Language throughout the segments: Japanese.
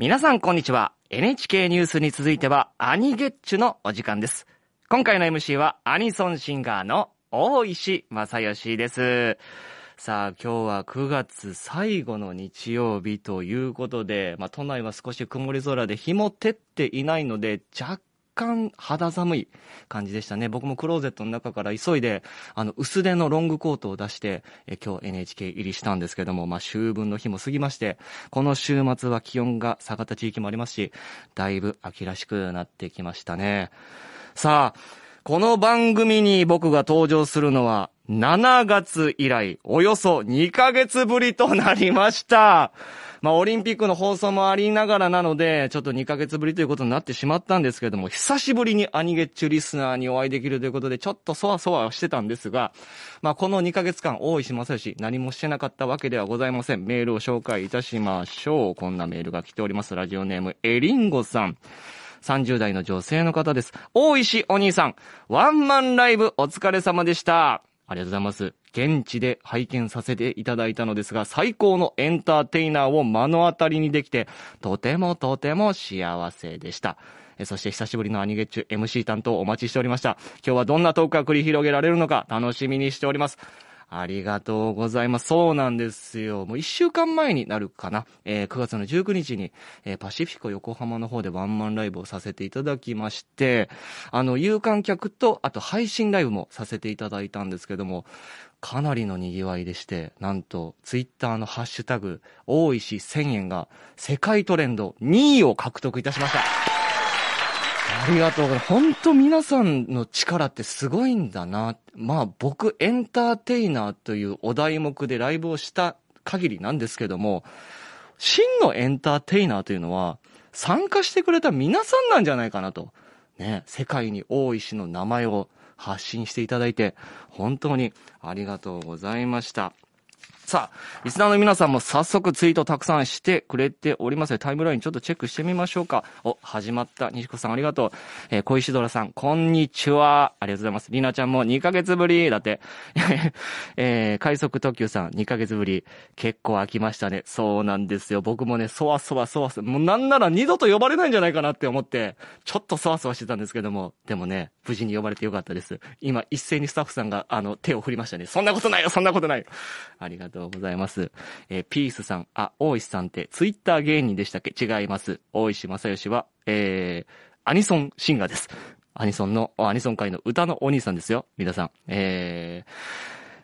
皆さんこんにちは。NHK ニュースに続いては、アニゲッチュのお時間です。今回の MC は、アニソンシンガーの大石正義です。さあ、今日は9月最後の日曜日ということで、まあ、都内は少し曇り空で日も照っていないので、若干肌寒い感じでしたね。僕もクローゼットの中から急いで、あの、薄手のロングコートを出して、え今日 NHK 入りしたんですけども、まあ、秋分の日も過ぎまして、この週末は気温が下がった地域もありますし、だいぶ秋らしくなってきましたね。さあ、この番組に僕が登場するのは、7月以来、およそ2ヶ月ぶりとなりました。まあ、オリンピックの放送もありながらなので、ちょっと2ヶ月ぶりということになってしまったんですけれども、久しぶりにアニゲッチュリスナーにお会いできるということで、ちょっとそわそわしてたんですが、まあ、この2ヶ月間、大石正義、何もしてなかったわけではございません。メールを紹介いたしましょう。こんなメールが来ております。ラジオネーム、エリンゴさん。30代の女性の方です。大石お兄さん、ワンマンライブお疲れ様でした。ありがとうございます。現地で拝見させていただいたのですが、最高のエンターテイナーを目の当たりにできて、とてもとても幸せでした。そして久しぶりのアニゲッチュ MC 担当お待ちしておりました。今日はどんなトークが繰り広げられるのか楽しみにしております。ありがとうございます。そうなんですよ。もう一週間前になるかな。えー9月の19日に、えーパシフィコ横浜の方でワンマンライブをさせていただきまして、あの、有観客と、あと配信ライブもさせていただいたんですけども、かなりの賑わいでして、なんと、ツイッターのハッシュタグ、大石1000円が世界トレンド2位を獲得いたしました。ありがとうございます。本当皆さんの力ってすごいんだな。まあ僕、エンターテイナーというお題目でライブをした限りなんですけども、真のエンターテイナーというのは、参加してくれた皆さんなんじゃないかなと。ね、世界に大石の名前を発信していただいて、本当にありがとうございました。さあ、リスナーの皆さんも早速ツイートたくさんしてくれております、タイムラインちょっとチェックしてみましょうか。お、始まった。西子さんありがとう。えー小石ドラさん、こんにちは。ありがとうございます。りなちゃんも2ヶ月ぶり。だって。えー、快速特急さん2ヶ月ぶり。結構飽きましたね。そうなんですよ。僕もね、そわそわそわそわ。もうなんなら二度と呼ばれないんじゃないかなって思って、ちょっとそわそわしてたんですけども、でもね、無事に呼ばれてよかったです。今、一斉にスタッフさんが、あの、手を振りましたね。そんなことないよ、そんなことないよ。ありがとうとうございます。えーピースさん、あ、大石さんって、ツイッター芸人でしたっけ？違います。大石正義は、えー、アニソンシンガーです。アニソンの、アニソン界の歌のお兄さんですよ。皆さん。え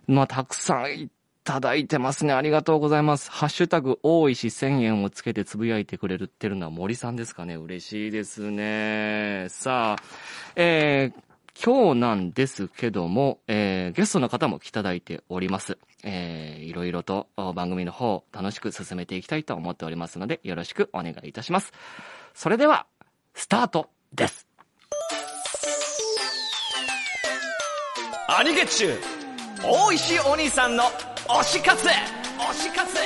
ー、まあ、たくさんいただいてますね。ありがとうございます。ハッシュタグ、大石1000円をつけてつぶやいてくれるってるのは森さんですかね？嬉しいですね。さあ、えー、今日なんですけども、えー、ゲストの方も来ただいております。えー、いろいろとお番組の方楽しく進めていきたいと思っておりますので、よろしくお願いいたします。それでは、スタートです。アニゲッチュ大石お兄さんの推し活推し活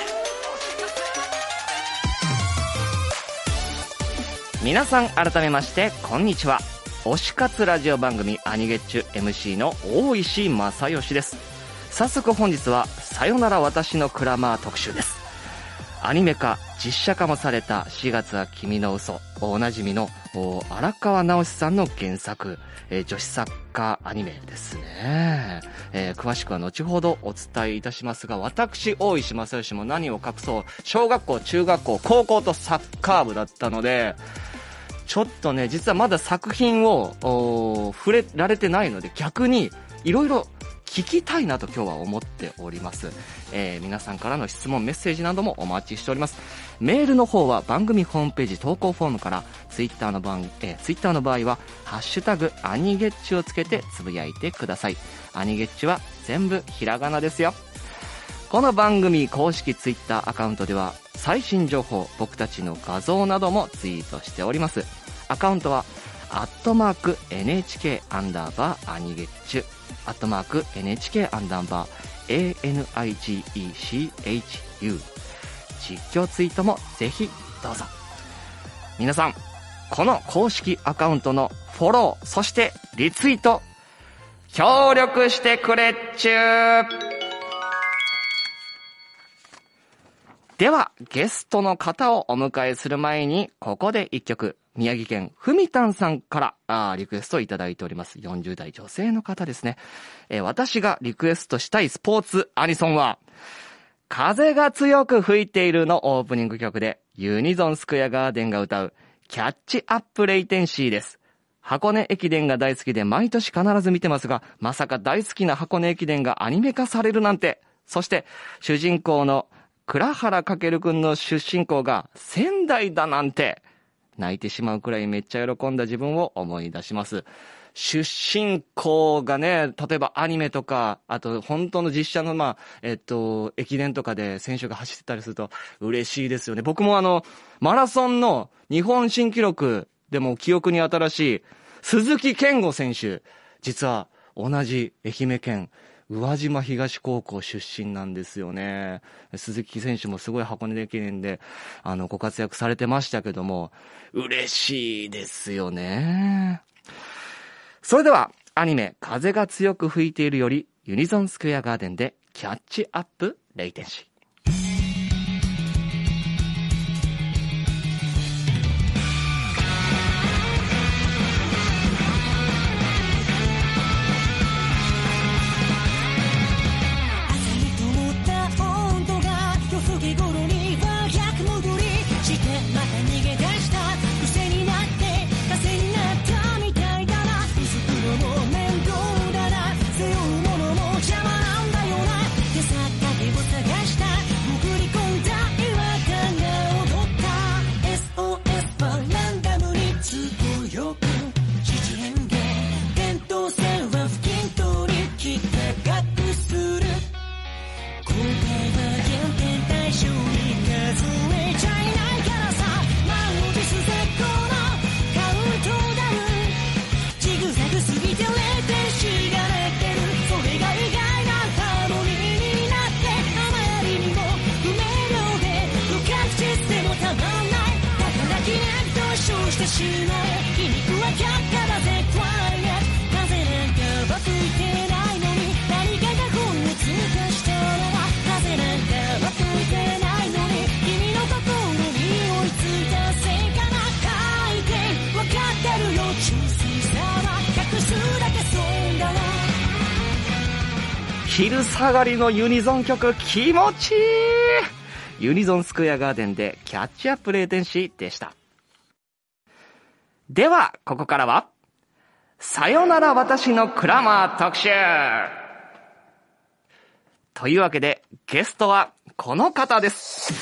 皆さん改めましてこんにちは推し活ラジオ番組アニゲッチュ MC の大石正義です。早速本日はさよなら私のクラマー特集です。アニメ化実写化もされた4月は君の嘘おなじみの荒川直志さんの原作、えー女子作家アニメですね、えー詳しくは後ほどお伝えいたしますが私大石正義も何を隠そう。小学校中学校高校とサッカー部だったのでちょっとね、実はまだ作品をおー触れられてないので、逆にいろいろ聞きたいなと今日は思っております。えー皆さんからの質問、メッセージなどもお待ちしております。メールの方は番組ホームページ投稿フォームから、ツイッターの番、えーツイッターの場合は、ハッシュタグ、アニゲッチをつけてつぶやいてください。アニゲッチは全部ひらがなですよ。この番組公式ツイッターアカウントでは最新情報僕たちの画像などもツイートしておりますアカウントはアットマーク NHK アンダーバーアニゲッチュ。アットマーク NHK アンダーバー ANIGECHU 実況ツイートもぜひどうぞ。皆さんこの公式アカウントのフォローそしてリツイート協力してくれっちゅーでは、ゲストの方をお迎えする前に、ここで一曲、宮城県ふみたんさんからあリクエストをいただいております。40代女性の方ですね。えー、私がリクエストしたいスポーツアニソンは、風が強く吹いているのオープニング曲で、ユニゾンスクエアガーデンが歌う、キャッチアップレイテンシーです。箱根駅伝が大好きで毎年必ず見てますが、まさか大好きな箱根駅伝がアニメ化されるなんて。そして、主人公の倉原翔くんの出身校が仙台だなんて。泣いてしまうくらいめっちゃ喜んだ自分を思い出します。出身校がね、例えばアニメとか、あと本当の実写のまあ、えっと、駅伝とかで選手が走ってたりすると嬉しいですよね。僕もあの、マラソンの日本新記録でも記憶に新しい鈴木健吾選手、実は同じ愛媛県宇和島東高校出身なんですよね。鈴木選手もすごい箱根駅伝で、あの、ご活躍されてましたけども、嬉しいですよね。それでは、アニメ、風が強く吹いているより、ユニゾンスクエアガーデンで、キャッチアップ、レイテンシー。下がりのユニゾン曲気持ちいいユニゾンスクエアガーデンでキャッチアップ0点詞でした。では、ここからは、さよなら私のクラマー特集というわけで、ゲストはこの方です。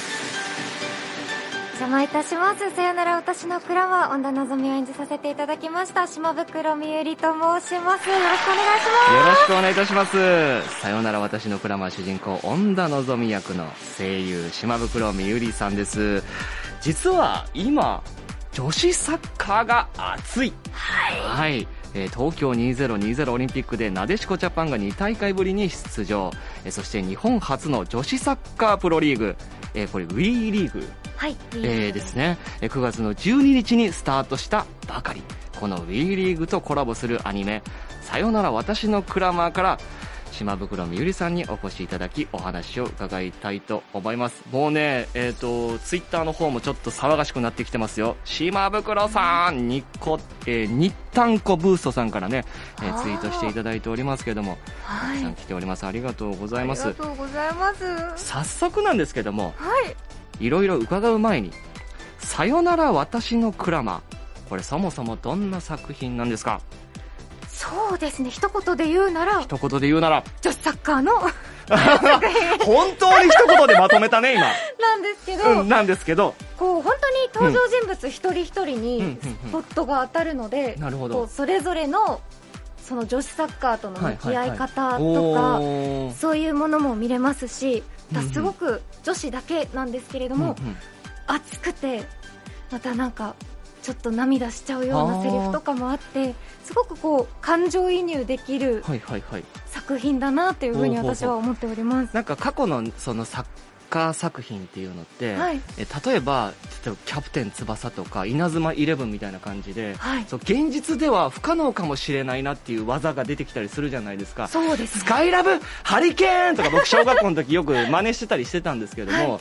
邪魔いたします。さよなら私の蔵は、恩田のぞみを演じさせていただきました、島袋みゆりと申します。よろしくお願いします。よろしくお願いいたします。さよなら私の蔵は主人公、恩田のぞみ役の声優、島袋みゆりさんです。実は今、女子サッカーが熱い。はい。はい。え東京2020オリンピックでなでしこジャパンが2大会ぶりに出場、えそして日本初の女子サッカープロリーグ、えこれ WE リーグはい、えー、ですね、9月の12日にスタートしたばかり。この WE リーグとコラボするアニメ、さよなら私のクラマーから、島袋みゆりさんにお越しいただきお話を伺いたいと思います。もうねえっ、ー、とツイッターの方もちょっと騒がしくなってきてますよ。島袋さんにっこ、えー、にったんこブーストさんからね、えー、ツイートしていただいておりますけどもたくさん来ております。ありがとうございます。ありがとうございます。早速なんですけども、はいいろいろ伺う前に「さよなら私のクラマ」これそもそもどんな作品なんですか？そうですね。一言で言うなら一言で言うなら。女子サッカーの 本当に一言でまとめたね今。なんですけど、うん、なんですけど。こう本当に登場人物一人一人にスポットが当たるので、なるほど。それぞれのその女子サッカーとの向き合い方とか、そういうものも見れますし、すごく女子だけなんですけれども、うんうん、熱くて、またなんか、ちょっと涙しちゃうようなセリフとかもあってすごくこう感情移入できる作品だなというふうに私は思っております。なんか過去のそのサッカー作品っていうのって、はい、え例えばキャプテン翼とか稲妻イレブンみたいな感じで、はい、そう現実では不可能かもしれないなっていう技が出てきたりするじゃないですか。そうです、ね、スカイラブハリケーンとか僕小学校の時よく真似してたりしてたんですけども、はい。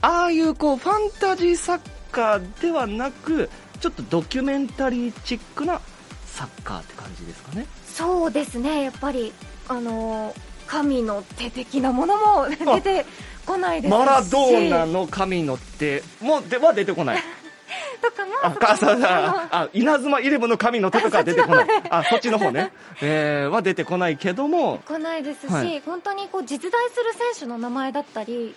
ああいうこうファンタジーサッカーではなくちょっとドキュメンタリーチックなサッカーって感じですかね。そうですね。やっぱりあの神の手的なものも出てこないですし。マラドーナの神の手もでは出てこない。とかも。あ、かさあ、あ、稲妻イレブンの神の手とかは出てこない。あ、そっちの方ね。えー、は出てこないけども、来ないですし、はい。本当にこう実在する選手の名前だったり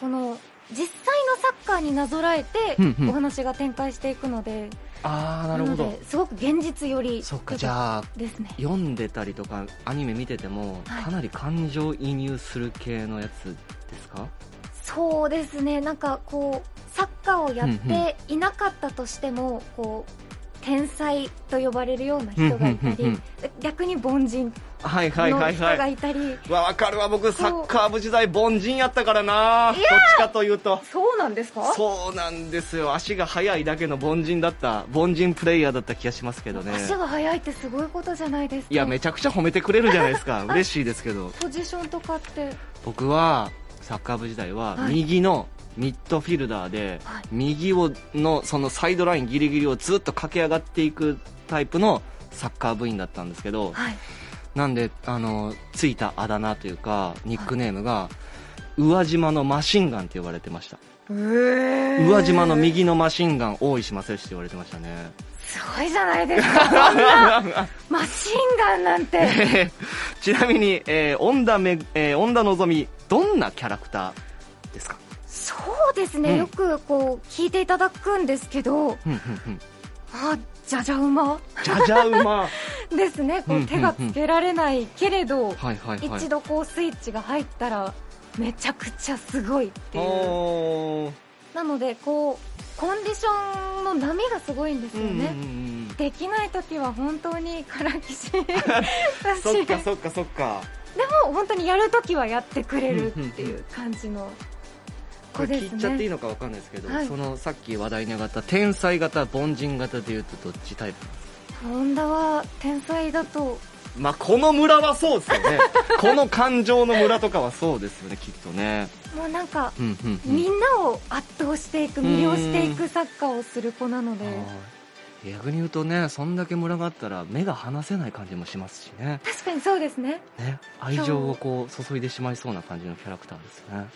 この実際のサッカーになぞらえてうんうん。お話が展開していくので、あー、なるほど。の。ですごく現実寄りそっか、じゃあ、ですね。読んでたりとか、アニメ見てても、はい。かなり感情移入する系のやつですか？そうですね。なんかこうサッカーをやっていなかったとしても、こう天才と呼ばれるような人がいたり、逆に凡人はいはいのはい人がはい。いたり、わ、わかるわ、僕、サッカー部時代、凡人やったからなどっちかというと。そうなんですか？そうなんですよ。足が速いだけの凡人だった、凡人プレイヤーだった気がしますけどね。足が速いってすごいことじゃないですかいや、めちゃくちゃ褒めてくれるじゃないですか。嬉しいですけど。ポジションとかって僕はサッカー部時代ははい右のミッドフィルダーで、はい。右をのそのサイドラインギリギリをずっと駆け上がっていくタイプのサッカー部員だったんですけど、はい。なんであのついたあだ名というかニックネームが、宇和島のマシンガンって呼ばれてました、宇和島の右のマシンガン大石正義って言われてましたね。すごいじゃないですか。マシンガンなんて。え ーちなみに、えー、恩田め、えー、恩田のぞみどんなキャラクターですか？そうですね、うん。よくこう聞いていただくんですけどふんふんふん。あじゃじゃ馬？じゃじゃ馬。ですねこうんうんううん手がつけられないけれど、はいはいはい。一度こうスイッチが入ったらめちゃくちゃすごいっていう。なのでこうコンディションの波がすごいんですよね、うんうんうんできない時は本当にからきし だしそっかそっかそっか。でも本当にやる時はやってくれるっていう感じのです聞いちゃっていいねのかわかんないですけど、はい。そのさっき話題に上がった天才型凡人型でいうとどっちタイプ？本田は天才だと。まあこの村はそうですよね。この感情の村とかはそうですよねきっとね。もうなんかうんうんうん。みんなを圧倒していく魅了していくサッカーをする子なので。はい逆に言うとねそんだけ村があったら目が離せない感じもしますしね。確かにそうですね。ね。愛情をこう注いでしまいそうな感じのキャラクターですね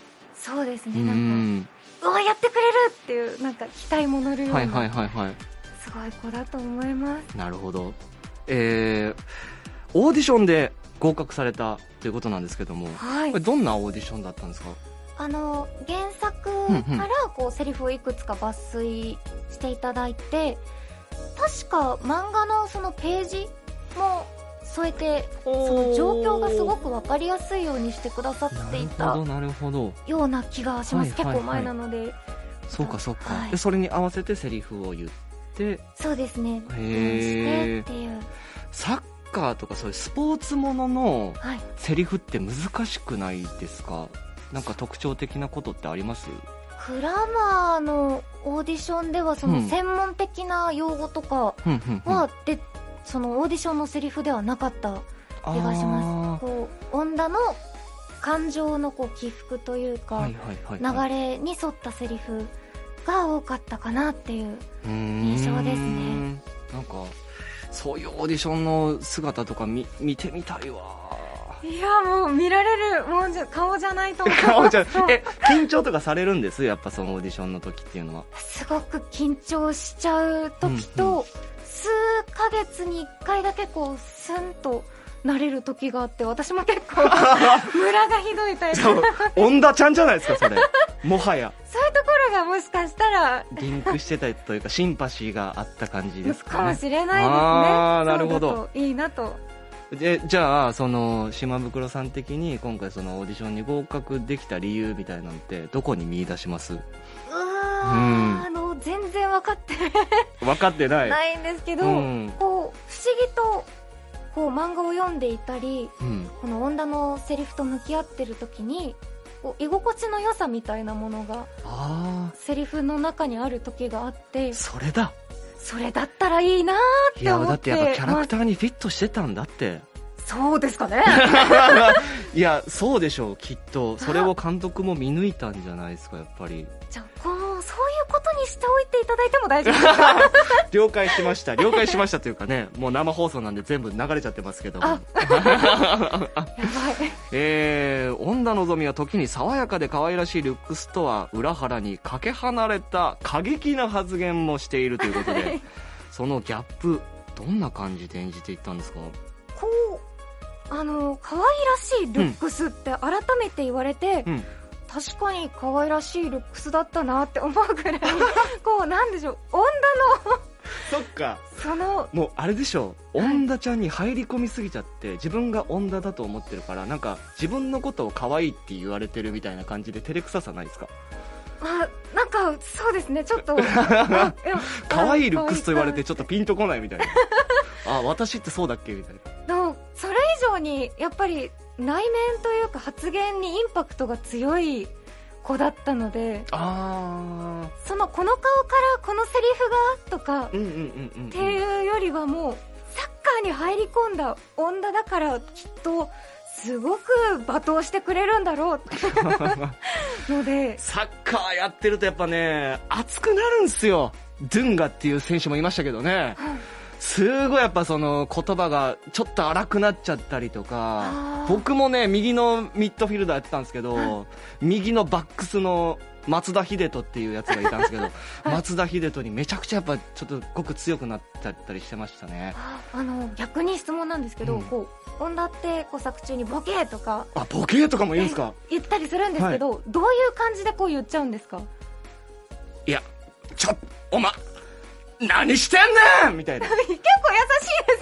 そうですうねなんんかうわやってくれるっていうなんか期待も乗るような、はいはいはいはい。すごい子だと思います。なるほど。えー、オーディションで合格されたということなんですけども、はい。これどんなオーディションだったんですか？あの原作うんうん。からこうセリフをいくつか抜粋していただいて確か漫画のそのページも添えてその状況がすごく分かりやすいようにしてくださっていたような気がします、はいはいはい。結構前なので。そうかそうか、はい。でそれに合わせてセリフを言って。そうですね。してっていうサッカーとかそういうスポーツもののはい。セリフって難しくないですか？なんか特徴的なことってあります？クラマーのオーディションではそのうん。専門的な用語とかは、でそのオーディションのセリフではなかった気がします。こう恩田の感情のこう起伏というか、流れに沿ったセリフが多かったかなっていう印印象ですね。なんかそういうオーディションの姿とか見見てみたいわ。いやもう見られるもんじゃ顔じゃないと思う 顔じゃえ緊張とかされるんです？やっぱそのオーディションの時っていうのは。すごく緊張しちゃう時と、うんう数ヶ月に1回だけこうスンとなれる時があって私も結構 ムラがひどいタイプ。恩田ちゃんじゃないですかそれ。もはや。そういうところがもしかしたら。リンクしてたというかシンパシーがあった感じですかかもねしれないですね。あーなるほど。いいなと。でじゃあその島袋さん的に今回そのオーディションに合格できた理由みたいなんてどこに見出します？うわー、あの全然分かって分かってない。ないんですけど、うん。こう不思議とこう漫画を読んでいたりうん。この女のセリフと向き合ってる時にこう居心地の良さみたいなものがあセリフの中にある時があってあそれだ。それだったらいいなーっいやて思っだっててやっぱキャラクタターにフィットしてたんだって。そうですかね。いやそうでしょうきっと。それを監督も見抜いたんじゃないですかやっぱり。じゃあこうそういうことにしておいていただいても大丈夫ですか？了解しました。了解しましたというかねもう生放送なんで全部流れちゃってますけど。もあ。やばい。えー、恩田のぞみは時に爽やかで可愛らしいルックスとは裏腹にかけ離れた過激な発言もしているということで、はい。そのギャップどんな感じで演じていったんですか？こうあの可愛らしいルックスって改めて言われて、うん確かに可愛らしいルックスだったなって思うぐらい こうなんでしょう女のそっか。そのもうあれでしょ恩田ちゃんに入り込みすぎちゃって自分が恩田だと思ってるからなんか自分のことを可愛いって言われてるみたいな感じで照れくささないですか？あなんかそうですね。ちょっと 可愛いルックスと言われてあちょっとピンとこないみたいな。あ私ってそうだっけ？みたいな。でもそれ以上にやっぱり内面というか発言にインパクトが強い子だったのであそのこの顔からこのセリフがとかっていうよりはもうサッカーに入り込んだ女だからきっとすごく罵倒してくれるんだろうって。のでサッカーやってるとやっぱね熱くなるんすよ。ドゥンガっていう選手もいましたけどねすごいやっぱその言葉がちょっと荒くなっちゃったりとか僕もね右のミッドフィルダーやってたんですけど右のバックスの松田秀人っていうやつがいたんですけど、松田秀人にめちゃくちゃやっぱちょっとごく強くなっちゃったりしてましたね。あの逆に質問なんですけど、うん。こう女ってこう作中にボケとか。あボケとかも言うんですか？言ったりするんですけど、どういう感じでこう言っちゃうんですか？いやちょおま何してんねん！みたいな。結構優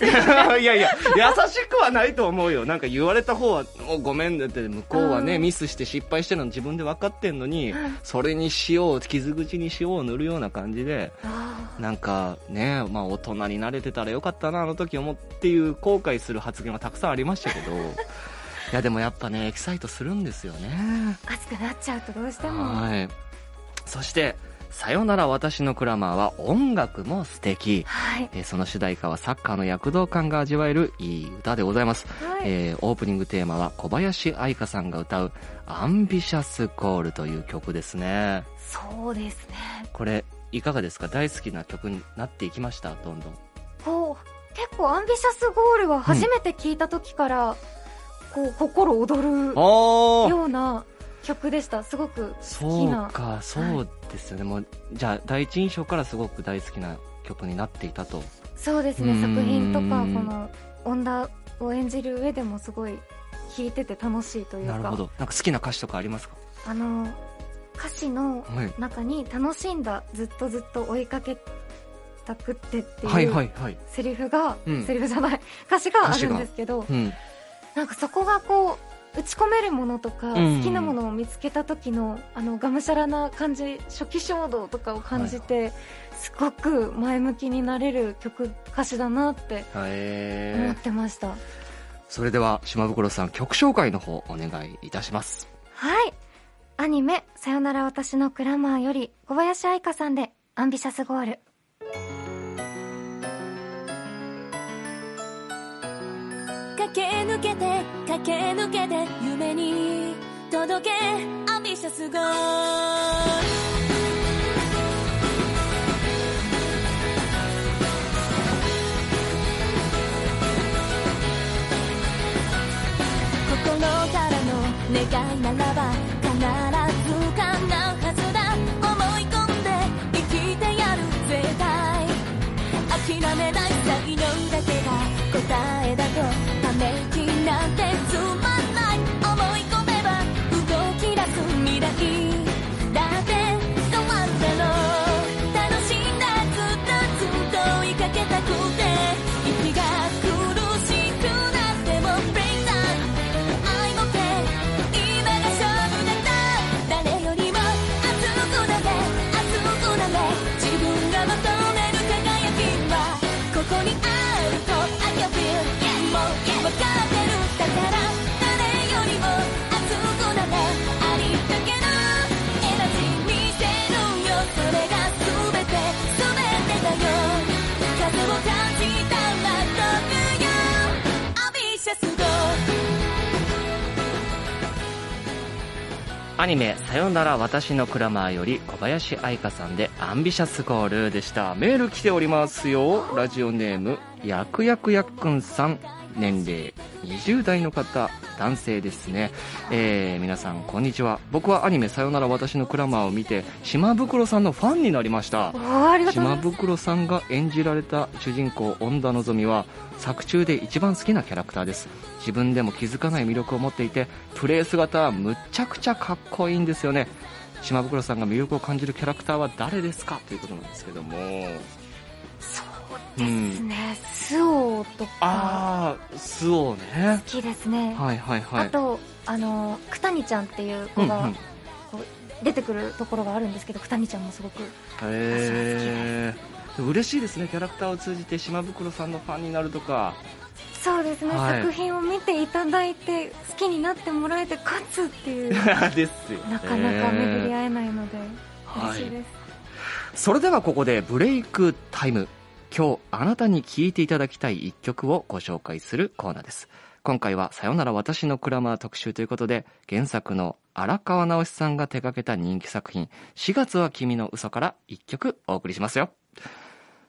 しいですよ いやいや、優しくはないと思うよ。なんか言われた方は、ごめんだって、向こうはね、うん。ミスして失敗してるの自分で分かってんのに、それに塩を、傷口に塩を塗るような感じで、あなんかね、まあ大人になれてたらよかったな、あの時思っていう後悔する発言はたくさんありましたけど、いやでもやっぱね、エキサイトするんですよね。ー熱くなっちゃうとどうしても。はい。そして、さよなら私のクラマーは音楽も素敵。はいえーその主題歌はサッカーの躍動感が味わえるいい歌でございます。はい、えーオープニングテーマは小林愛香さんが歌うアンビシャスコールという曲ですね。そうですねこれ、いかがですか？大好きな曲になっていきました？どんどん。こう結構アンビシャスゴールは初めて聞いた時から、こう心躍るような曲でしたすごく好きそうなか、そうですよね。もう、じゃあ、第一印象からすごく大好きな曲になっていたと。そうですね作品とかこの女を演じる上でもすごい聴いてて楽しいというかなるほど。なんか好きな歌詞とかありますか？あの歌詞のはい。中に「楽しんだずっとずっと追いかけたくって」ってはいいうはいはい。セリフが、うんセリフじゃない歌詞があるんですけどうん。なんかそこがこう打ち込めるものとか、うん。好きなものを見つけた時のあのがむしゃらな感じ初期衝動とかを感じて、すごく前向きになれる曲歌詞だなって思ってました、それでは、島袋さん、曲紹介の方、お願いいたします。はい。アニメ「さよなら私のクラマー」より小林愛香さんで「アンビシャスゴール」駆け抜けて駆け抜けて夢に届けアンビシャスゴー。アニメ「さよなら私のクラマー」より小林愛花さんで「アンビシャスゴール」でした。メール来ておりますよ。ラジオネームやくやくやっくんさん。年齢20代の方男性ですね、えー、皆さんこんにちは。僕はアニメ「さよなら私のクラマー」を見て島袋さんのファンになりました。島袋さんが演じられた主人公恩田のぞみは作中で一番好きなキャラクターです。自分でも気づかない魅力を持っていてプレー姿はむっちゃくちゃかっこいいんですよね。島袋さんが魅力を感じるキャラクターは誰ですか？ということなんですけどもですね、スオとか。ああスオね。好きですね。はいはいはい。あとあの九谷ちゃんっていう子が、こう出てくるところがあるんですけど九谷ちゃんもすごくへえ嬉しいですねキャラクターを通じて島袋さんのファンになるとか。そうですね、はい、作品を見ていただいて好きになってもらえてかつっていう。ですよ、なかなか巡り合えないので嬉しいです、はい、それではここでブレイクタイム今日あなたに聴いていただきたい一曲をご紹介するコーナーです。今回はさよなら私のクラマー特集ということで、原作の荒川直さんが手掛けた人気作品、4月は君の嘘から一曲お送りしますよ。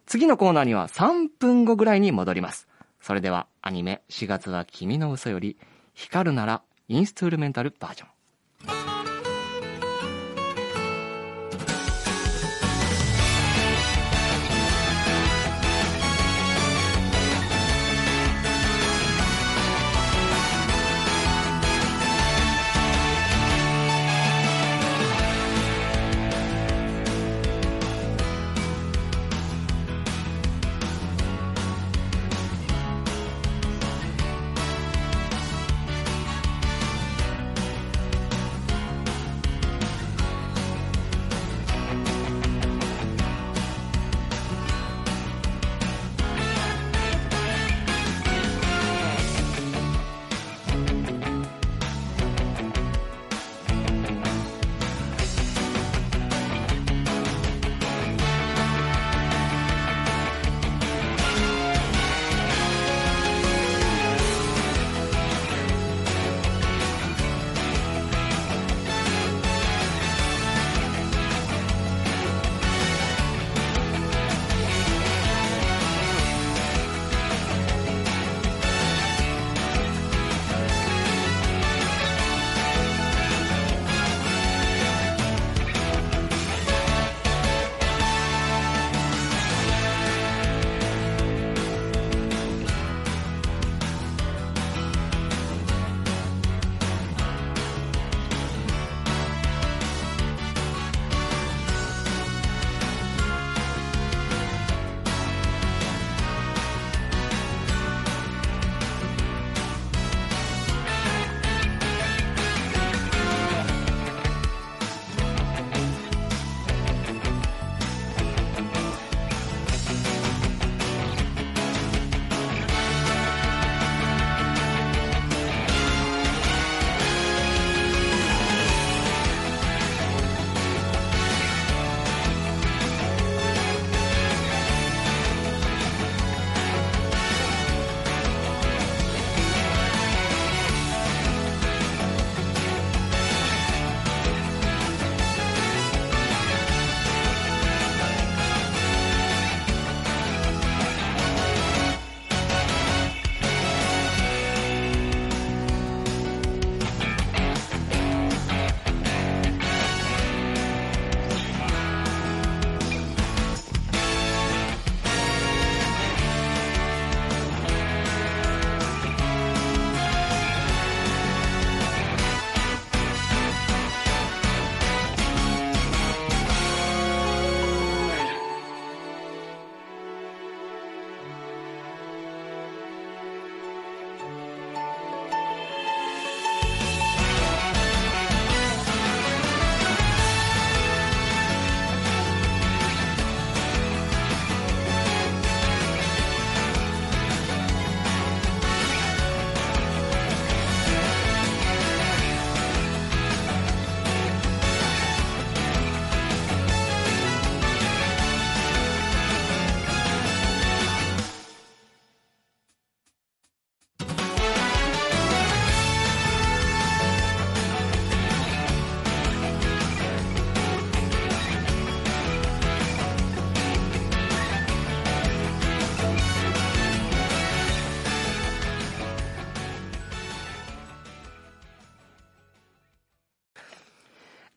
次のコーナーには3分後ぐらいに戻ります。それではアニメ4月は君の嘘より光るならインストゥルメンタルバージョン。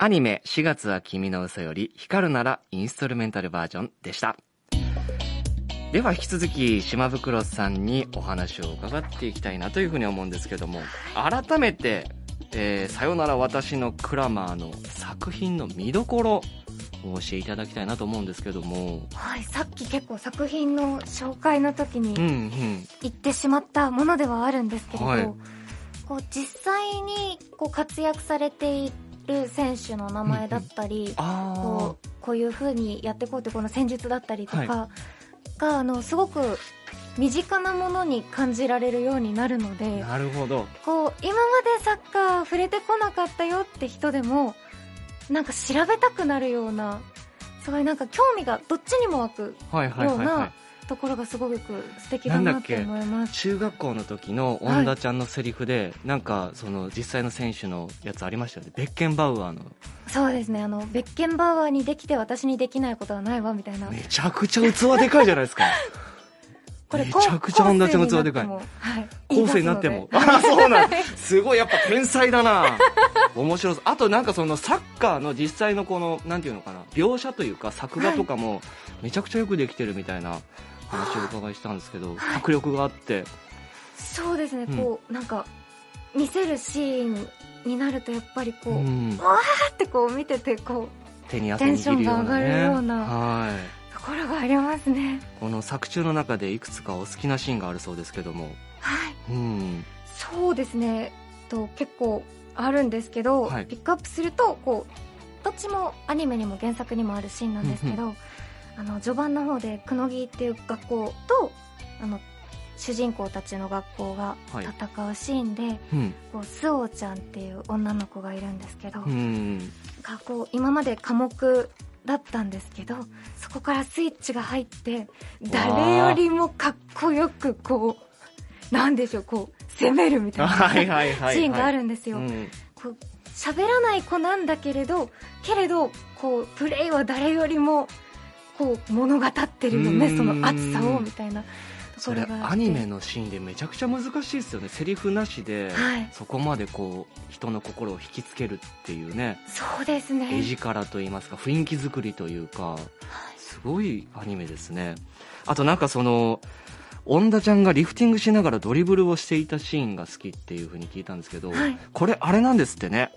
アニメ4月は君の嘘より光るならインストルメンタルバージョンでした。では引き続き島袋さんにお話を伺っていきたいなというふうに思うんですけども、改めて、えー、さよなら私のクラマーの作品の見どころを教えていただきたいなと思うんですけども。はい、さっき結構作品の紹介の時にうんうん。言ってしまったものではあるんですけれど、はいこう実際にこう活躍されている選手の名前だったり、あこうこういう風にやっていこうってこの戦術だったりとかはが、あのすごく身近なものに感じられるようになるのあ。でなるほど。こう今までサッカー触れてこなかったよって人でもなんか調べたくなるようなすごいなんか興味がどっちにも湧くはいはいはい、は。ようないところがすごく素敵だなって思います。中学校の時の恩田ちゃんのセリフで、なんかその実際の選手のやつありましたよね。ベッケンバウアーの。そうですねあのベッケンバウアーにできて私にできないことはないわみたいなめちゃくちゃ器でかいじゃないですか。これめちゃくちゃ恩田ちゃんの器でかい後世になっても。言いあ、そうなんすごい、やっぱ天才だな面白そう。あとなんかそのサッカーの実際のこの、なんていうのかな、描写というか作画とかも、めちゃくちゃよくできてるみたいな話をお伺いしたんですけど、はい迫力があって。そうですね、うんこうなんか見せるシーンになるとやっぱりこう、うわん。ーってこう見ててこ手に汗握るような、ね。テンションが上がるようなはい。うところがありますねこの作中の中でいくつかお好きなシーンがあるそうですけども。はいうん。そうですねと結構あるんですけど、はいピックアップするとこうどっちもアニメにも原作にもあるシーンなんですけど、あの序盤の方でくのぎっていう学校とあの主人公たちの学校がはい戦うシーンで、うん。こうスオちゃんっていう女の子がいるんですけど、うん。がこう今まで科目だったんですけどそこからスイッチが入って誰よりもかっこよくこうなんでしょうこう攻めるみたいな はいはいはいはい。シーンがあるんですよ。うんこう喋らない子なんだけれどけれどこうプレイは誰よりもこう物語ってるよねその熱さをみたいなとそれアニメのシーンでめちゃくちゃ難しいですよね。セリフなしで、はい。そこまでこう人の心を引きつけるっていうね。そうですね。絵力といいますか雰囲気作りというかすごいアニメですね。あとなんかその恩田ちゃんがリフティングしながらドリブルをしていたシーンが好きっていう風に聞いたんですけど、はい。これあれなんですってね。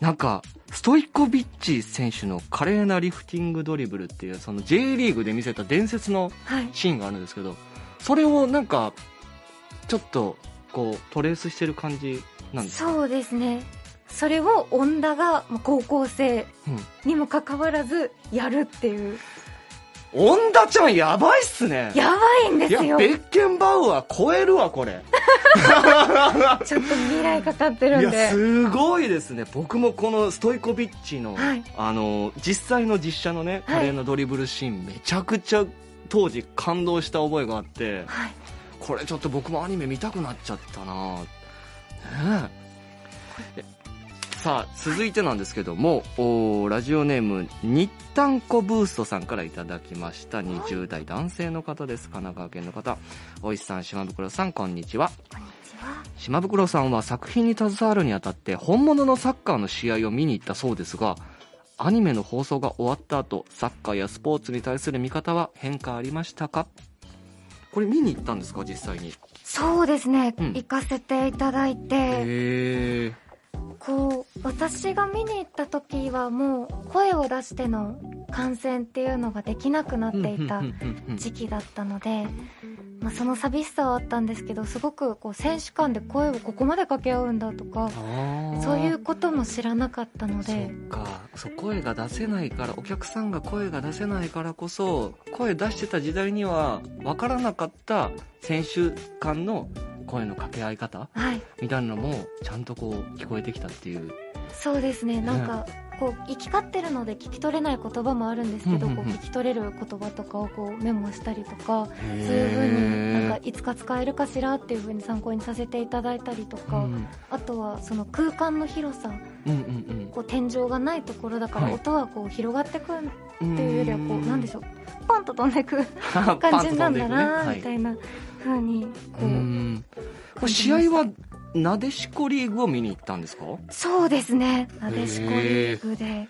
なんかストイコビッチ選手の華麗なリフティングドリブルっていうその J リーグで見せた伝説のはい。シーンがあるんですけどそれをなんかちょっとこうトレースしてる感じなんですか？そうですね。それを恩田がまあ高校生うん。にもかかわらずやるっていう。恩田ちゃんやばいっすね。やばいんでいやすよベッケンバウアー超えるわこれ ちょっと未来かかってるいやんですごいですね。僕もこのストイコビッチの、はい。あの実際の実写のねはい。華麗なドリブルシーン、めちゃくちゃ当時感動した覚えがあってはい。これちょっと僕もアニメ見たくなっちゃったなねええさあ続いてなんですけどもおラジオネーム日丹子ブーストさんからいただきました。20代男性の方です。神奈川県の方。おいしさん島袋さんこんにちは。こんにちは。島袋さんは作品に携わるにあたって本物のサッカーの試合を見に行ったそうですがアニメの放送が終わった後サッカーやスポーツに対する見方は変化ありましたか？これ見に行ったんですか実際に？そうですね、うん。行かせていただいて、こう私が見に行った時はもう声を出しての観戦っていうのができなくなっていた時期だったので、まあ、その寂しさはあったんですけどすごくこう選手間で声をここまで掛け合うんだとかそういうことも知らなかったのそでっか。そう声が出せないからお客さんが声が出せないからこそ声出してた時代には分からなかった選手間の声の掛け合い方はい。みたいなのもちゃんとこう聞こえてきたっていう。そうですね。なんかこう行き交ってるので聞き取れない言葉もあるんですけど、こう聞き取れる言葉とかをこうメモしたりとかそういうふうになんかいつか使えるかしらっていうふうに参考にさせていただいたりとか、うんあとはその空間の広さ。うんうんこう天井がないところだからはい。音はこう広がってくんっうんていうよりはこうなんでしょう。ポンと飛んでくパンと 感じなんだなはい。みたいな風にこうう、ん。これ試合はなでしこリーグを見に行ったんですか？そうですね。なでしこリーグで。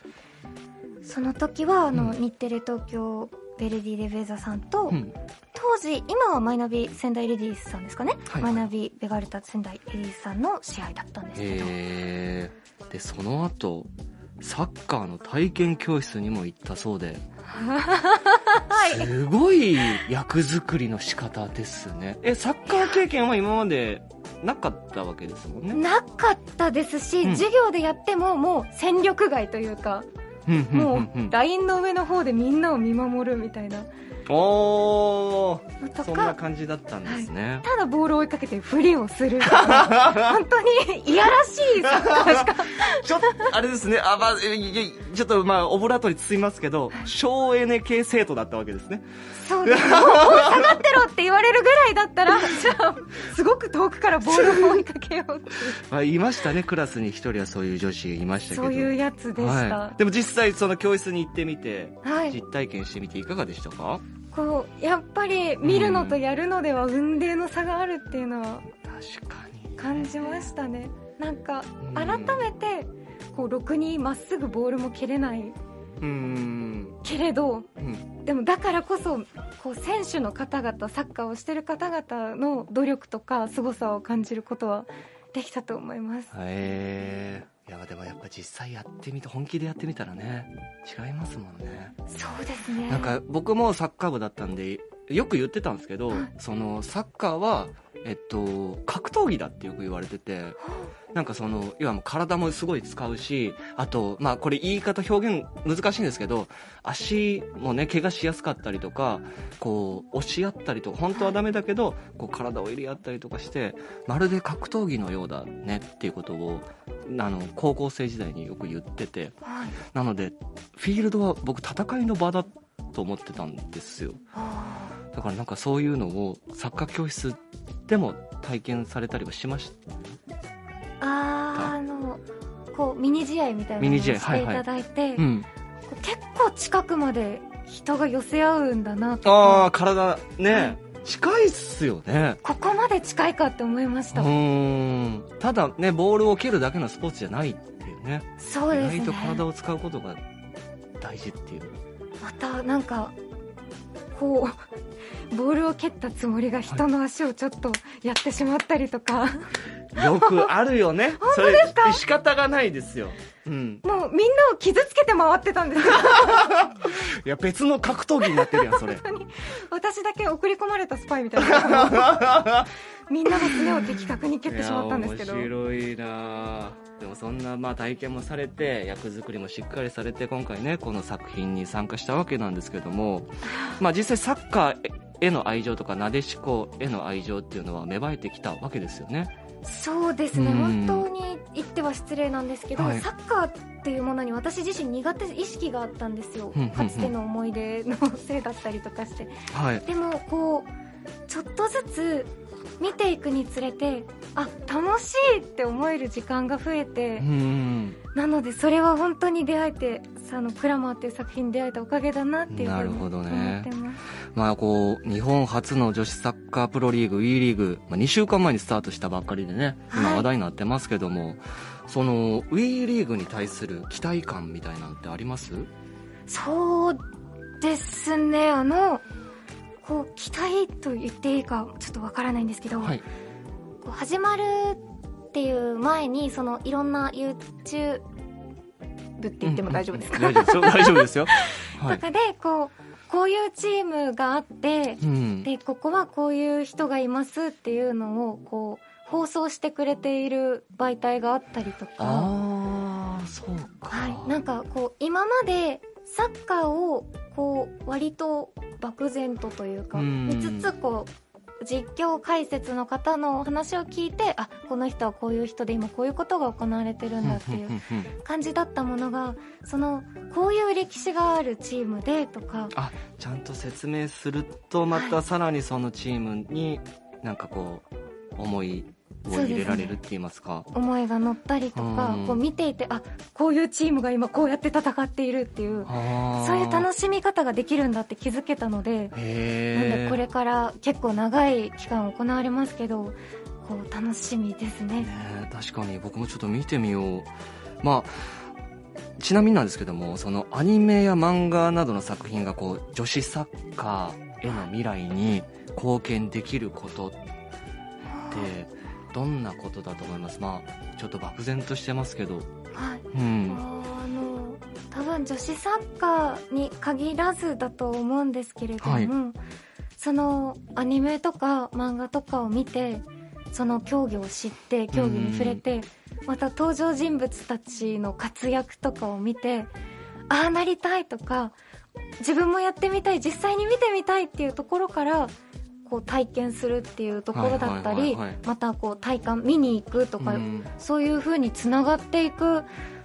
その時はあの、うん、日テレ東京ベルディ・レベーザさんと、うん、当時今はマイナビ仙台レディースさんですかね、はい、マイナビベガルタ仙台レディースさんの試合だったんですけど。でその後サッカーの体験教室にも行ったそうで。すごい役作りの仕方ですね。えサッカー経験は今までなかったわけですもんね。なかったですし、うん、授業でやってももう戦力外というかもうラインの上の方でみんなを見守るみたいなおー。そんな感じだったんですね、はい、ただボールを追いかけてフリをする。本当にいやらしい。サッカーしかちょっとあれですね。あ、まあ、ちょっとまあオブラートに包みますけど省エネ系生徒だったわけですね。そうです。もう下がってろって言われるぐらいだったら じゃあすごく遠くからボールを追いかけようってま あいましたねクラスに。一人はそういう女子いましたけど。そういうやつでした、はい、でも実際その教室に行ってみて、はい、実体験してみていかがでしたか？こうやっぱり見るのとやるのでは運命の差があるっていうのは確かに。感じましたね。なんか改めてこうろくにまっすぐボールも蹴れない。けれど、うん、でもだからこそこう選手の方々サッカーをしてる方々の努力とか凄さを感じることはできたと思います。へえいやでもやっぱ実際やってみて本気でやってみたらね違いますもんね。そうですね。なんか僕もサッカー部だったんでよく言ってたんですけど、はい、そのサッカーはえっと格闘技だってよく言われててなんかその要はもう体もすごい使うしあとまあこれ言い方表現難しいんですけど足もね怪我しやすかったりとかこう押し合ったりとか本当はダメだけどこう体を入れ合ったりとかしてまるで格闘技のようだねっていうことをあの高校生時代によく言ってて、はい、なのでフィールドは僕戦いの場だと思ってたんですよ。だからなんかそういうのをサッカー教室でも体験されたりはしました。ああのこうミニ試合みたいなのをしていただいて、はいはいうん、結構近くまで人が寄せ合うんだなとああ体ね、はい近いっすよね。ここまで近いかって思いました。うん。ただねボールを蹴るだけのスポーツじゃないっていうね。そうですね。意外と体を使うことが大事っていう。またなんかこうボールを蹴ったつもりが人の足をちょっとやってしまったりとか、はい、よくあるよね。本当ですか？仕方がないですよ。うん、もうみんなを傷つけて回ってたんですよ。いや別の格闘技になってるやんそれ。私だけ送り込まれたスパイみたいな。みんなのすねを的確に蹴ってしまったんですけど。面白いな。でもそんなまあ体験もされて役作りもしっかりされて今回ねこの作品に参加したわけなんですけども、まあ、実際サッカーへの愛情とかなでしこへの愛情っていうのは芽生えてきたわけですよね。そうですね、本当に言っては失礼なんですけど、はい、サッカーっていうものに私自身苦手意識があったんですよ、かつての思い出のせいだったりとかして、はい、でもこうちょっとずつ見ていくにつれてあ楽しいって思える時間が増えてなのでそれは本当に出会えてあのクラマーっていう作品に出会えたおかげだなっていうふうに思ってます。まあこう日本初の女子サッカープロリーグ WE リーグ、まあ、2週間前にスタートしたばっかりでね今話題になってますけども、はい、その WE リーグに対する期待感みたいなんてあります？そうですね。あのこう期待と言っていいかちょっとわからないんですけど、はい、こう始まるっていう前にそのいろんな YouTube って言っても大丈夫ですか、うんうん、大丈夫ですよ、はい、とかでこうこういうチームがあって、うん、でここはこういう人がいますっていうのをこう放送してくれている媒体があったりとか。ああそうか、はい、なんかこう今までサッカーをこう割と漠然とというか見つつこう実況解説の方の話を聞いてあこの人はこういう人で今こういうことが行われてるんだっていう感じだったものがそのこういう歴史があるチームでとか。あちゃんと説明するとまたさらにそのチームになんかこう思いを入れられるって言いますか、ね、思いが乗ったりとか、こう見ていてあこういうチームが今こうやって戦っているっていうそういう楽しみ方ができるんだって気づけたのでなんでこれから結構長い期間行われますけどこう楽しみですね。ね確かに。僕もちょっと見てみよう。まあちなみになんですけどもそのアニメや漫画などの作品がこう女子サッカーへの未来に貢献できることってどんなことだと思います？まあちょっと漠然としてますけど。はい。うん。あの多分女子サッカーに限らずだと思うんですけれども、はい。そのアニメとか漫画とかを見てその競技を知って競技に触れてまた登場人物たちの活躍とかを見てああなりたいとか自分もやってみたい実際に見てみたいっていうところからこう体験するっていうところだったりまたこう体感見に行くとかうん。そういう風につながっていく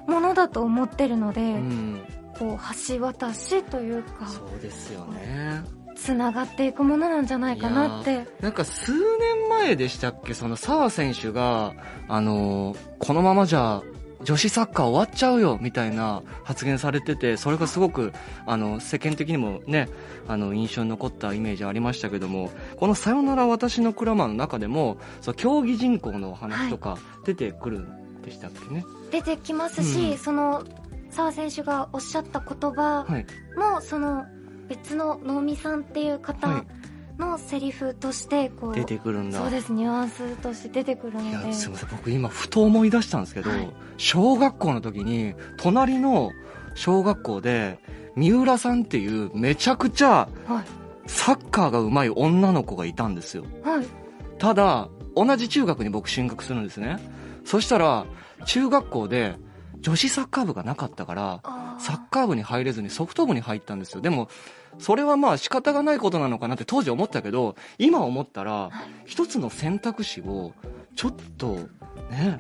ものだと思ってるので、うん。こう橋渡しというかそうですよね。つながっていくものなんじゃないかなって。なんか数年前でしたっけ？その澤選手があのこのままじゃ女子サッカー終わっちゃうよみたいな発言されててそれがすごくあの世間的にもねあの印象に残ったイメージありましたけどもこの「さよなら私のクラマー」の中でもそう競技人口のお話とか出てくるんでしたっけね、出てきますし、うん。その澤選手がおっしゃった言葉はい。もその別の能見さんっていうは方いのセリフとしてこう、出てくるんだ。そうですニュアンスとして出てくるいので。やすみません。僕今ふと思い出したんですけど、はい。小学校の時に隣の小学校で三浦さんっていうめちゃくちゃはい。サッカーが上手い女の子がいたんですよ。はい。ただ同じ中学に僕進学するんですね。そしたら中学校で女子サッカー部がなかったからサッカー部に入れずにソフト部に入ったんですよ。でもそれはまあ仕方がないことなのかなって当時思ったけど今思ったら一つの選択肢をちょっとね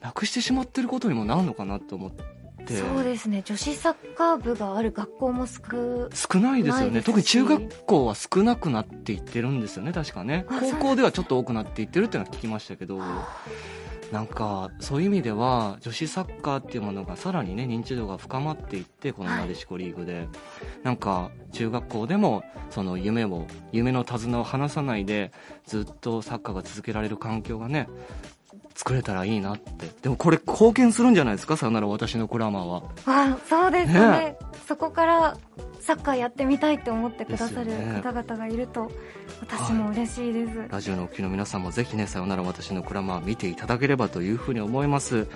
なくしてしまってることにもなるのかなと思って。そうですね。女子サッカー部がある学校も少少ないですよね。特に中学校は少なくなっていってるんですよね。確かね。高校ではちょっと多くなっていってるっていうのは聞きましたけどなんかそういう意味では女子サッカーっていうものがさらにね認知度が深まっていってこのなでしこリーグで、なんか中学校でもその夢を夢の手綱を離さないでずっとサッカーが続けられる環境がね作れたらいいなって。でもこれ貢献するんじゃないですか？さよなら私のクラマーは。あそうですね。ね。そこからサッカーやってみたいって思ってくださる方々がいると私も嬉しいです、ラジオのお聞きの皆さんもぜひね、さよなら私のクラマー見ていただければというふうに思います。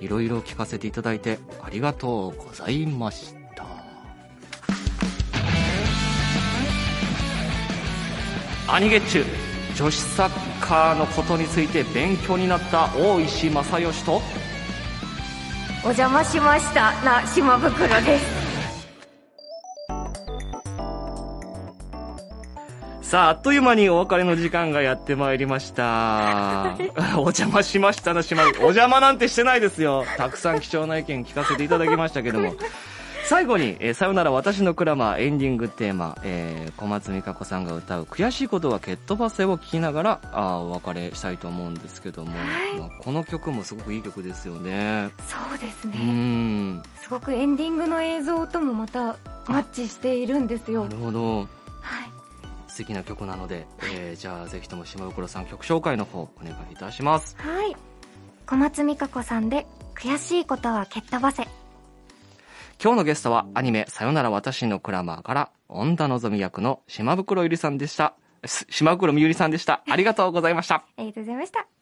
い。ろいろ聞かせていただいてありがとうございました。アニゲッチュ女子サッカーのことについて勉強になった大石正義と。お邪魔しました。な島袋ですさあ、あっという間にお別れの時間がやってまいりました。お邪魔しましたな、しまう。お邪魔なんてしてないですよ。たくさん貴重な意見聞かせていただきましたけども。最後に、えーさよなら私のクラマーエンディングテーマ、えー小松美香子さんが歌う悔しいことは蹴っ飛ばせを聞きながら、あーお別れしたいと思うんですけども、まあこの曲もすごくいい曲ですよね。そうですうね、ん。すごくエンディングの映像ともまたマッチしているんですよなるほど。はい素敵な曲なので、えーじゃあぜひとも島袋さん曲紹介の方お願いいたします。はい。小松美香子さんで悔しいことは蹴っ飛ばせ。今日のゲストはアニメ「さよなら私のクラマー」から恩田のぞみ役の島袋ゆりさんでした。す島袋みゆりさんでした。ありがとうございました。ありがとうございました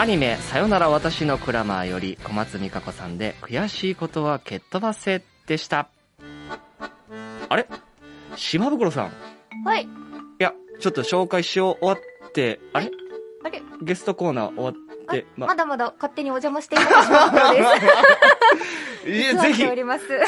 アニメ「さよなら私のクラマー」より小松美香子さんで「悔しいことは蹴っ飛ばせ」でした。あれ？島袋さん。いはい。やちょっと紹介しよう終わってあれ？あれ？ゲストコーナー終わってあまだまだ勝手にお邪魔していたしまうのです いや座っぜひ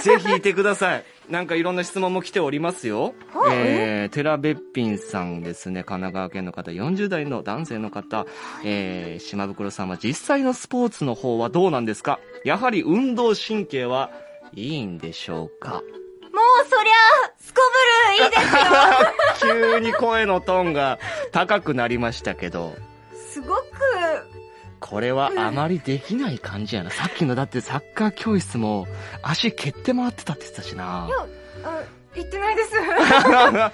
ぜひいてください。なんかいろんな質問も来ておりますよ。はいえー、テラベッピンさんですね。神奈川県の方、40代の男性の方。えー、島袋さんは実際のスポーツの方はどうなんですか？やはり運動神経はいいんでしょうか？もうそりゃすこぶるいいですよ 急に声のトーンが高くなりましたけど。すごくこれはあまりできない感じやな。さっきのだってサッカー教室も足蹴って回ってたって言ってたしな。いやあ言ってないです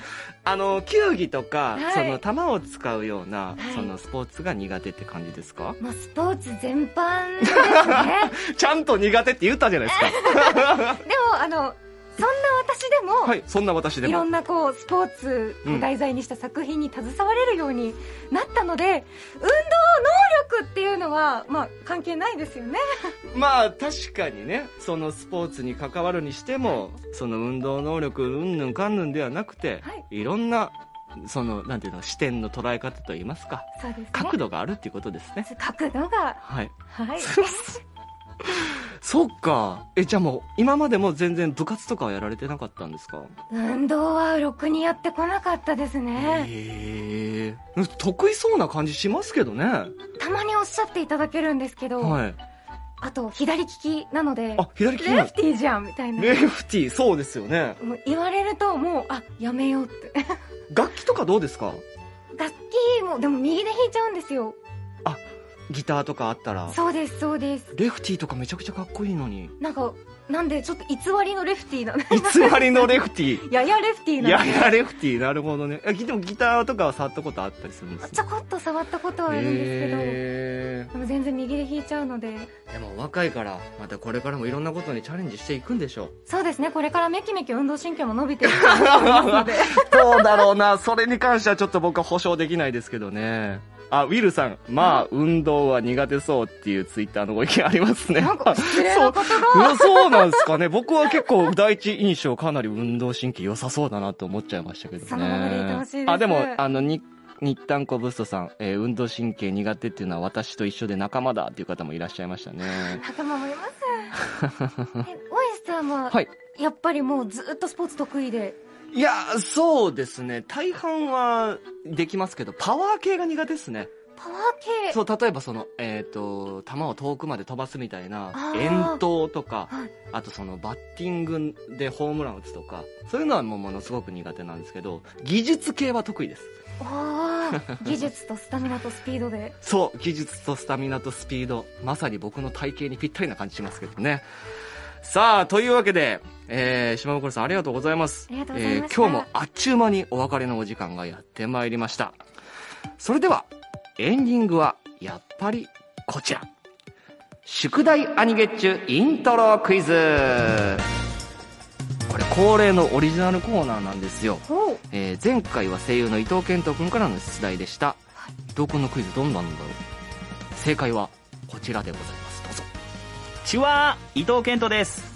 あの、球技とか、はいその球を使うような、はいそのスポーツが苦手って感じですか？もうスポーツ全般ですね ちゃんと苦手って言ったじゃないですか。でもあのそんな私でも、はい、そんな私でいろも。んなこうスポーツを題材にした作品に携われるようになったので、運動能力っていうのは、まあ、関係ないですよね。まあ、確かにね、そのスポーツに関わるにしても、その運動能力、うんぬんかんぬんではなくて、、はいろんな、その、なんていうの、視点の捉え方といいますか、そうですね。角度があるっていうことですね。角度が、はい。はい。そっか。え、じゃあもう、今までも全然部活とかはやられてなかったんですか？運動はろくにやってこなかったですね。へえ。得意そうな感じしますけどね。たまにおっしゃっていただけるんですけど、はい。あと、左利きなので、あ、左利きなレフティーじゃんみたいな。レフティー、そうですよね。もう言われると、もう、あ、やめようって。楽器とかどうですか楽器も、でも右で弾いちゃうんですよ。ギターとかあったら。そうです、そうです。レフティーとかめちゃくちゃかっこいいのに。なんか、なんで、ちょっと偽りのレフティーな。偽りのレフティー。ややレフティーな。ややレフティー、なるほどね。えでもギターとかは触ったことあったりするんです？ちょこっと触ったことはあるんですけど、へでも全然右で弾いちゃうので、ーでも若いから、またこれからもいろんなことにチャレンジしていくんでしょう。そうですね、これからめきめき運動神経も伸びていくと思いますので。どうだろうな。それに関してはちょっと僕は保証できないですけどね。あ、ウィルさん。まあ、運動は苦手そうっていうツイッターのご意見ありますね。なんか失礼なこと うが。んそうなんですかね。僕は結構第一印象かなり運動神経良さそうだなと思っちゃいましたけどね。そのままでいてほしいですあ、でも、あの、に、日丹コブストさん、えー運動神経苦手っていうのは私と一緒で仲間だっていう方もいらっしゃいましたね。仲間もいます。え、オイスさんは、はい。やっぱりもうずっとスポーツ得意で。いや、そうですね。大半はできますけど、パワー系が苦手ですね。パワー系。そう、例えばその、えっ、と、球を遠くまで飛ばすみたいな遠投とか、はいあとそのバッティングでホームラン打つとか、そういうのはもうものすごく苦手なんですけど、技術系は得意です。技術とスタミナとスピードで。そう、技術とスタミナとスピード、まさに僕の体型にぴったりな感じしますけどね。さあ、というわけで、えー、島袋さんありがとうございます。ありがとうございましたえー今日もあっちゅう間にお別れのお時間がやってまいりました。それでは、エンディングは、やっぱり、こちら。宿題アニゲッチュイントロクイズこれ恒例のオリジナルコーナーなんですよ。ほう。えー前回は声優の伊藤健人君からの出題でした。伊藤君のクイズどんなんだろう正解はこちらでございます。どうぞ。ちは伊藤健人です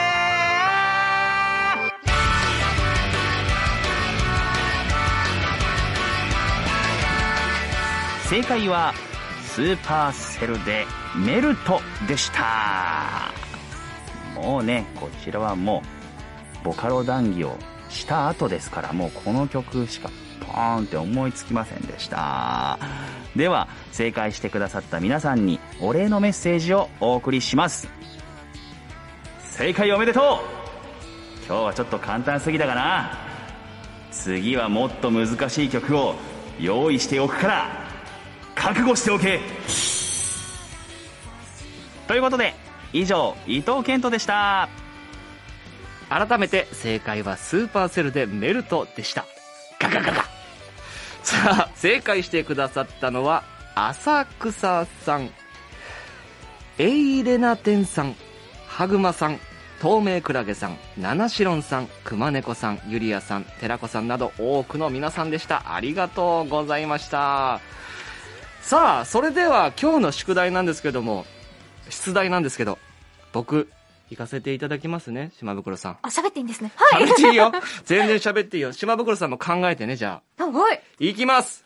正解はスーパーセルでメルトでした。もうねこちらはもうボカロ談義をした後ですからもうこの曲しかポーンって思いつきませんでした。では正解してくださった皆さんにお礼のメッセージをお送りします。正解おめでとう。今日はちょっと簡単すぎたかな。次はもっと難しい曲を用意しておくから。覚悟しておけ。ということで以上伊藤健人でした。改めて正解はスーパーセルでメルトでした。ガガガガ。さあ正解してくださったのは浅草さん。エイレナテンさん。ハグマさん。透明クラゲさん。ナナシロンさん。熊猫さん。ユリアさん。寺子さんなど多くの皆さんでした。ありがとうございました。さあそれでは今日の宿題なんですけども出題なんですけど僕行かせていただきますね島袋さん。あ喋っていいんですね。はい。喋っていいよ。全然喋っていいよ。島袋さんも考えてねじゃあ。はい。行きます。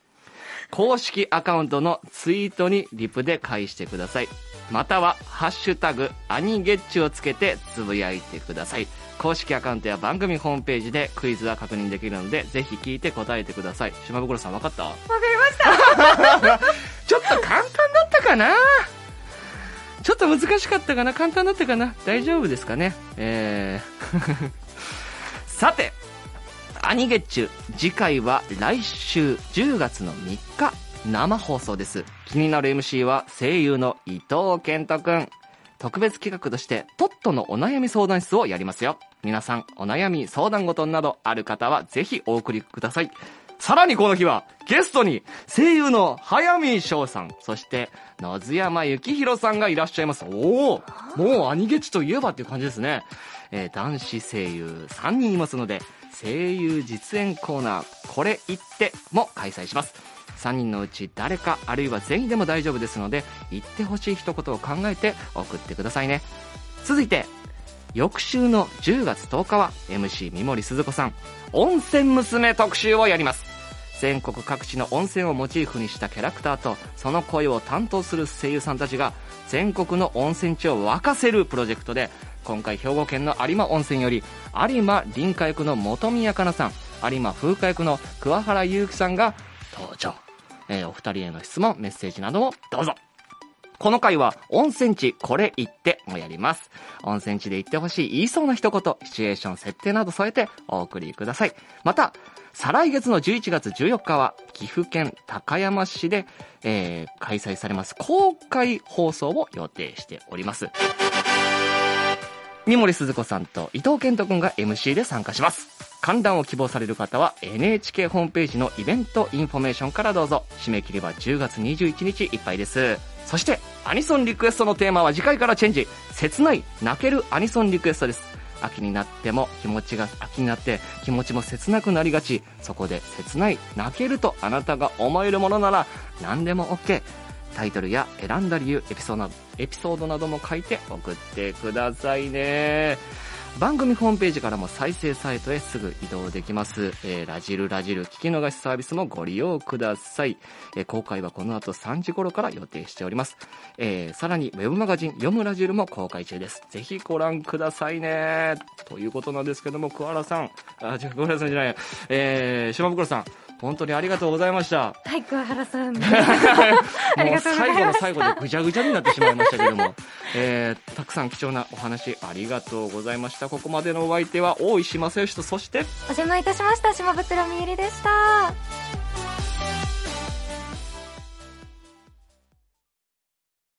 公式アカウントのツイートにリプで返してください。または、ハッシュタグ、アニゲッチをつけてつぶやいてください。公式アカウントや番組ホームページでクイズは確認できるので、ぜひ聞いて答えてください。島袋さん分かった？わかりました。ちょっと簡単だったかな？ちょっと難しかったかな？簡単だったかな？大丈夫ですかね？えー。さて、アニゲッチュ、次回は来週10月の3日、生放送です。気になる MC は声優の伊藤健人くん。特別企画として、トットのお悩み相談室をやりますよ。皆さん、お悩み、相談事などある方は、ぜひお送りください。さらにこの日は、ゲストに、声優の早見翔さん、そして、野津山幸宏さんがいらっしゃいます。おおもうアニゲチといえばっていう感じですね。えー男子声優3人いますので、声優実演コーナー、これ言っても開催します。3人のうち誰か、あるいは全員でも大丈夫ですので、言ってほしい一言を考えて送ってくださいね。続いて、翌週の10月10日は MC 三森鈴子さん、温泉娘特集をやります。全国各地の温泉をモチーフにしたキャラクターとその声を担当する声優さんたちが全国の温泉地を沸かせるプロジェクトで今回兵庫県の有馬温泉より有馬臨海区の本宮かなさん有馬風花役の桑原祐希さんが登場、えーお二人への質問メッセージなどもどうぞこの回は温泉地これ言ってもやります。温泉地で言ってほしい言いそうな一言、シチュエーション設定など添えてお送りください。また、再来月の11月14日は岐阜県高山市で、えー開催されます公開放送を予定しております。三森すずこさんと伊東健人くんが MC で参加します。観覧を希望される方は NHK ホームページのイベントインフォメーションからどうぞ。締め切りは10月21日いっぱいです。そして、アニソンリクエストのテーマは次回からチェンジ。切ない、泣けるアニソンリクエストです。秋になっても気持ちが秋になって気持ちも切なくなりがち。そこで切ない、泣けるとあなたが思えるものなら何でも OK。タイトルや選んだ理由、エピソードなどエピソードなども書いて送ってくださいね。番組ホームページからも再生サイトへすぐ移動できます。えーラジルラジル聞き逃しサービスもご利用ください。えー公開はこの後3時頃から予定しております。えーさらにウェブマガジン読むラジルも公開中です。ぜひご覧くださいね。ということなんですけども、桑原さん、あ、違う、桑原さんじゃない、えー、島袋さん、本当にありがとうございました。はい桑原さん。もう最後の最後でぐちゃぐちゃになってしまいましたけども、えー、たくさん貴重なお話ありがとうございました。ここまでのお相手は大石正義と、そして、お邪魔いたしました。島袋みゆりでした